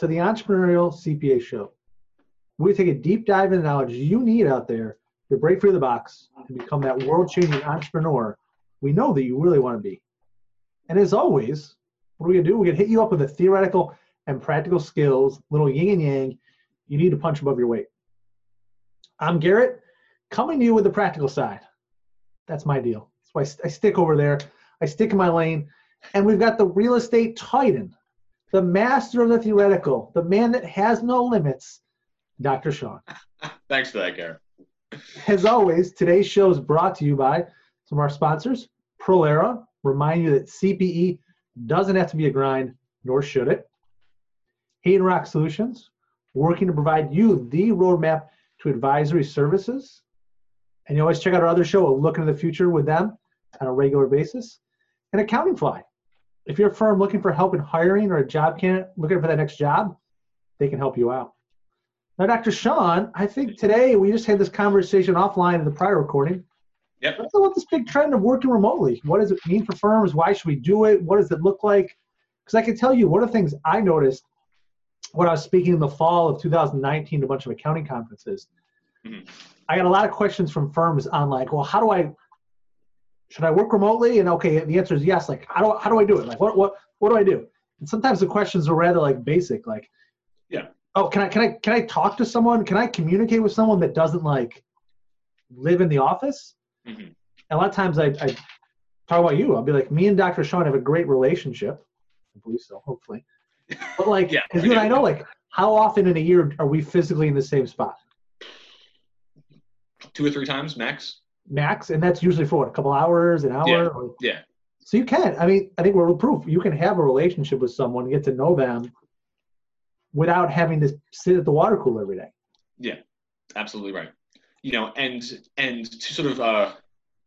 to the Entrepreneurial CPA Show. We take a deep dive into knowledge you need out there to break free of the box and become that world changing entrepreneur we know that you really want to be. And as always, what are we going to do? We're going to hit you up with the theoretical and practical skills, little yin and yang. You need to punch above your weight. I'm Garrett, coming to you with the practical side. That's my deal. That's why I stick over there. I stick in my lane. And we've got the real estate titan, the master of the theoretical, the man that has no limits, Dr. Sean. Thanks for that, Garrett. As always, today's show is brought to you by some of our sponsors. Prolaera, remind you that CPE doesn't have to be a grind, nor should it. Hayden Rock Solutions, working to provide you the roadmap to advisory services. And you always check out our other show, a look into the future with them on a regular basis. And Accounting Fly. If you're a firm looking for help in hiring or a job candidate looking for that next job, they can help you out. Now, Dr. Sean, I think today we just had this conversation offline in the prior recording. Yep. What's about this big trend of working remotely? What does it mean for firms? Why should we do it? What does it look like? Because I can tell you one of the things I noticed when I was speaking in the fall of 2019 to a bunch of accounting conferences. Mm-hmm. I got a lot of questions from firms on like, well, how do I should I work remotely? And okay, the answer is yes. Like, how do how do I do it? Like, what what what do I do? And sometimes the questions are rather like basic, like, yeah. Oh, can I can I can I talk to someone? Can I communicate with someone that doesn't like live in the office? Mm-hmm. a lot of times I, I talk about you. I'll be like, me and Dr. Sean have a great relationship. I believe so, hopefully. But like, yeah, as you and I know, like, how often in a year are we physically in the same spot? Two or three times max. Max, and that's usually for what, a couple hours, an hour. Yeah. Or, yeah. So you can. I mean, I think we're proof. You can have a relationship with someone, get to know them, without having to sit at the water cooler every day. Yeah, absolutely right. You know, and and to sort of uh,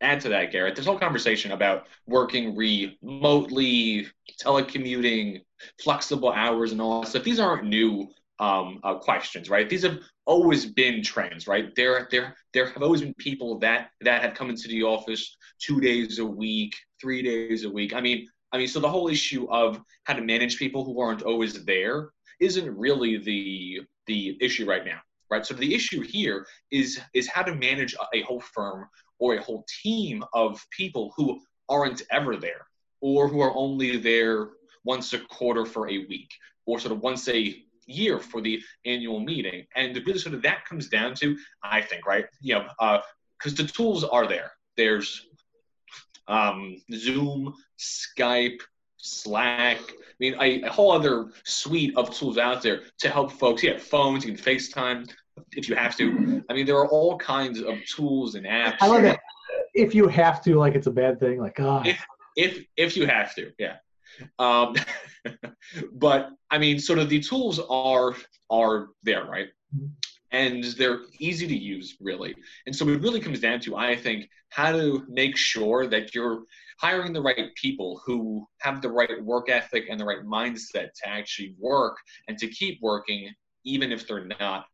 add to that, Garrett, this whole conversation about working remotely, telecommuting, flexible hours, and all that stuff. These aren't new um, uh, questions, right? These have always been trends, right? There, there, there have always been people that that have come into the office two days a week, three days a week. I mean, I mean, so the whole issue of how to manage people who aren't always there isn't really the the issue right now, right? So the issue here is is how to manage a whole firm or a whole team of people who aren't ever there or who are only there once a quarter for a week or sort of once a year for the annual meeting. And really sort of that comes down to, I think, right? You know, because uh, the tools are there. There's um, Zoom, Skype, Slack. I mean, a, a, whole other suite of tools out there to help folks. Yeah, phones, you can FaceTime if you have to. I mean, there are all kinds of tools and apps. I love that. If you have to, like it's a bad thing. Like, oh. If, if, if you have to, yeah. Um, but I mean, sort of the tools are are there, right? And they're easy to use, really. And so it really comes down to, I think, how to make sure that you're hiring the right people who have the right work ethic and the right mindset to actually work and to keep working, even if they're not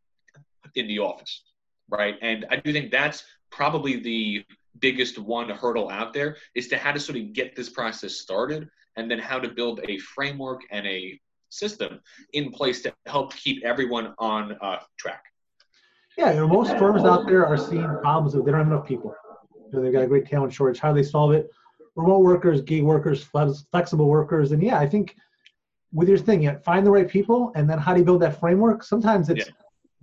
in the office, right? And I do think that's probably the biggest one hurdle out there is to how to sort of get this process started and then how to build a framework and a system in place to help keep everyone on uh, track. Yeah, you know, most firms out there are seeing problems with they don't have enough people. You know, they've got a great talent shortage. How do they solve it? Remote workers, gig workers, flexible workers, and yeah, I think with your thing, yeah, find the right people, and then how do you build that framework? Sometimes it's yeah.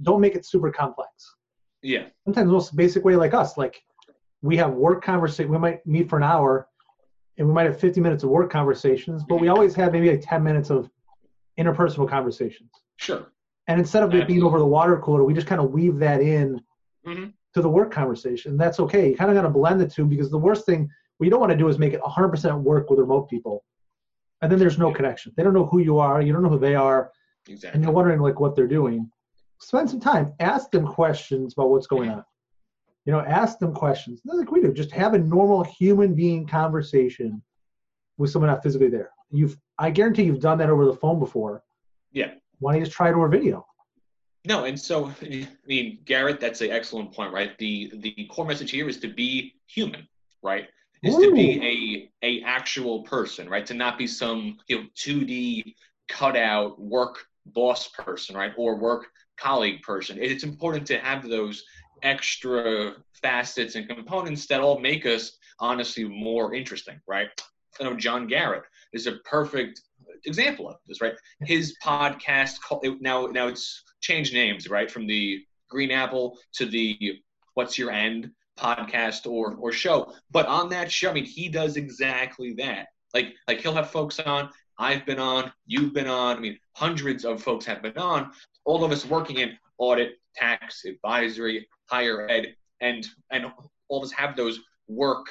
don't make it super complex. Yeah. Sometimes the most basic way, like us, like we have work conversation. We might meet for an hour, and we might have 50 minutes of work conversations, but we always have maybe like 10 minutes of interpersonal conversations. Sure. And instead of it being over the water cooler, we just kind of weave that in mm-hmm. to the work conversation. That's okay. You kind of got to blend the two because the worst thing we don't want to do is make it 100% work with remote people. And then there's no connection. They don't know who you are. You don't know who they are. Exactly. And you're wondering like what they're doing. Spend some time. Ask them questions about what's going on. You know, ask them questions. Like we do. Just have a normal human being conversation with someone not physically there. You've, I guarantee you've done that over the phone before. Yeah. Why don't you just try it over video? No, and so I mean, Garrett, that's an excellent point, right? The the core message here is to be human, right? Is Ooh. to be a a actual person, right? To not be some you know 2D cutout work boss person, right, or work colleague person. It's important to have those extra facets and components that all make us honestly more interesting, right? You know, John Garrett is a perfect example of this, right? His podcast now now it's changed names, right, from the Green Apple to the What's Your And podcast or or show. But on that show, I mean, he does exactly that. Like like he'll have folks on. I've been on. You've been on. I mean, hundreds of folks have been on. All of us working in audit, tax, advisory, higher ed, and and all of us have those work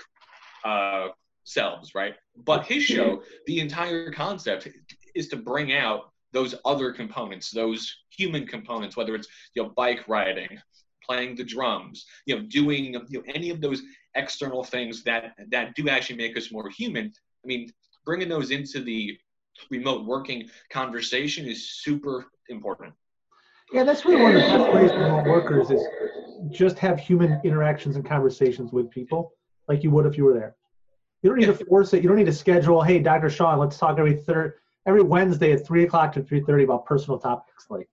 uh, selves, right? But his show, the entire concept is to bring out those other components, those human components, whether it's you know bike riding, playing the drums, you know, doing you know, any of those external things that that do actually make us more human. I mean, bringing those into the remote working conversation is super important. Yeah, that's really one of the best ways for remote workers is just have human interactions and conversations with people like you would if you were there. You don't need to force it. You don't need to schedule. Hey, Dr. Sean, let's talk every third every Wednesday at three o'clock to three thirty about personal topics. Like,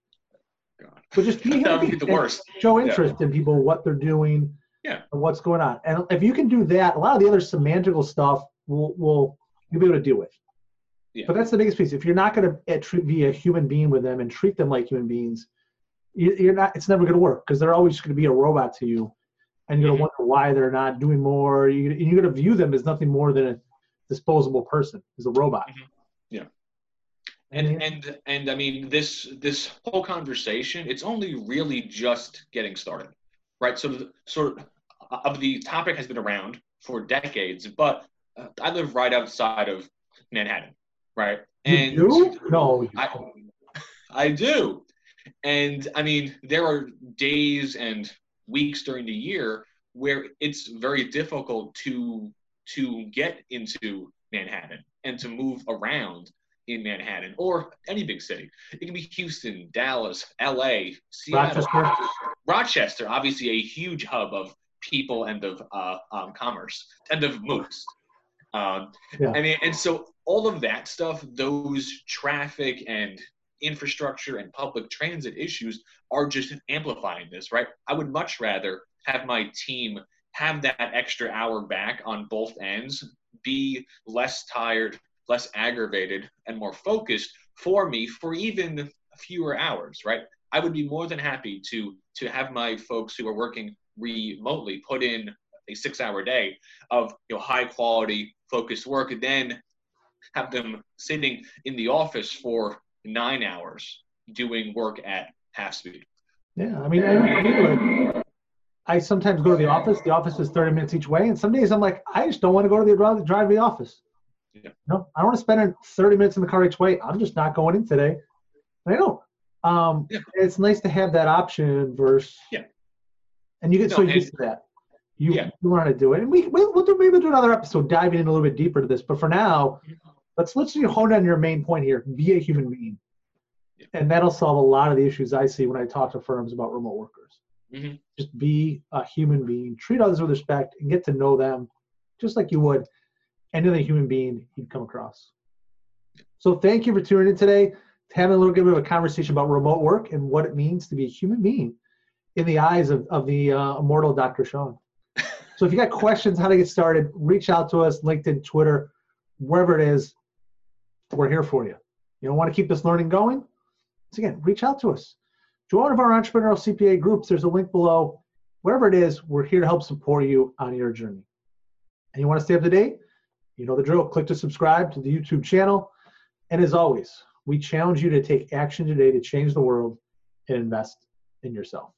but just be that would be the worst. Show interest yeah. in people, what they're doing, yeah, and what's going on. And if you can do that, a lot of the other semantical stuff will will you'll be able to deal with. Yeah. But that's the biggest piece. If you're not going to be a human being with them and treat them like human beings, you're not. It's never going to work because they're always going to be a robot to you, and you're going to mm-hmm. wonder why they're not doing more. You're, you're going to view them as nothing more than a disposable person, as a robot. Mm-hmm. Yeah. And and and I mean this this whole conversation, it's only really just getting started, right? So the, sort of the topic has been around for decades, but uh, I live right outside of Manhattan, right? And you do? No, I, I do. And I mean, there are days and weeks during the year where it's very difficult to to get into Manhattan and to move around in Manhattan or any big city. It can be Houston, Dallas, LA, Seattle, Rochester, Rochester obviously a huge hub of people and of uh, um, commerce and of moves. Um, yeah. I mean, and so all of that stuff, those traffic and infrastructure and public transit issues are just amplifying this, right? I would much rather have my team have that extra hour back on both ends, be less tired, less aggravated, and more focused for me for even fewer hours, right? I would be more than happy to to have my folks who are working remotely put in a six hour day of you know high quality focused work and then have them sitting in the office for nine hours doing work at half speed. Yeah, I mean, I, I sometimes go to the office. The office is 30 minutes each way, and some days I'm like, I just don't want to go to the drive, drive to the office. Yeah. No, I don't want to spend 30 minutes in the car each way. I'm just not going in today. I don't. Um, yeah. It's nice to have that option versus. Yeah. And you get no, so used to that. You, yeah. you want to do it, and we we'll do maybe we'll do another episode diving in a little bit deeper to this. But for now, let's let's hone on your main point here. Be a human being, yeah. and that'll solve a lot of the issues I see when I talk to firms about remote workers. Mm-hmm. Just be a human being, treat others with respect, and get to know them, just like you would any other human being you'd come across. So thank you for tuning in today, having a little bit of a conversation about remote work and what it means to be a human being in the eyes of, of the uh, immortal Dr. Sean. So if you got questions how to get started, reach out to us, LinkedIn, Twitter, wherever it is. We're here for you. You don't want to keep this learning going? Once again, reach out to us. Join one of our entrepreneurial CPA groups. There's a link below. Wherever it is, we're here to help support you on your journey. And you want to stay up to date? You know the drill. Click to subscribe to the YouTube channel. And as always, we challenge you to take action today to change the world and invest in yourself.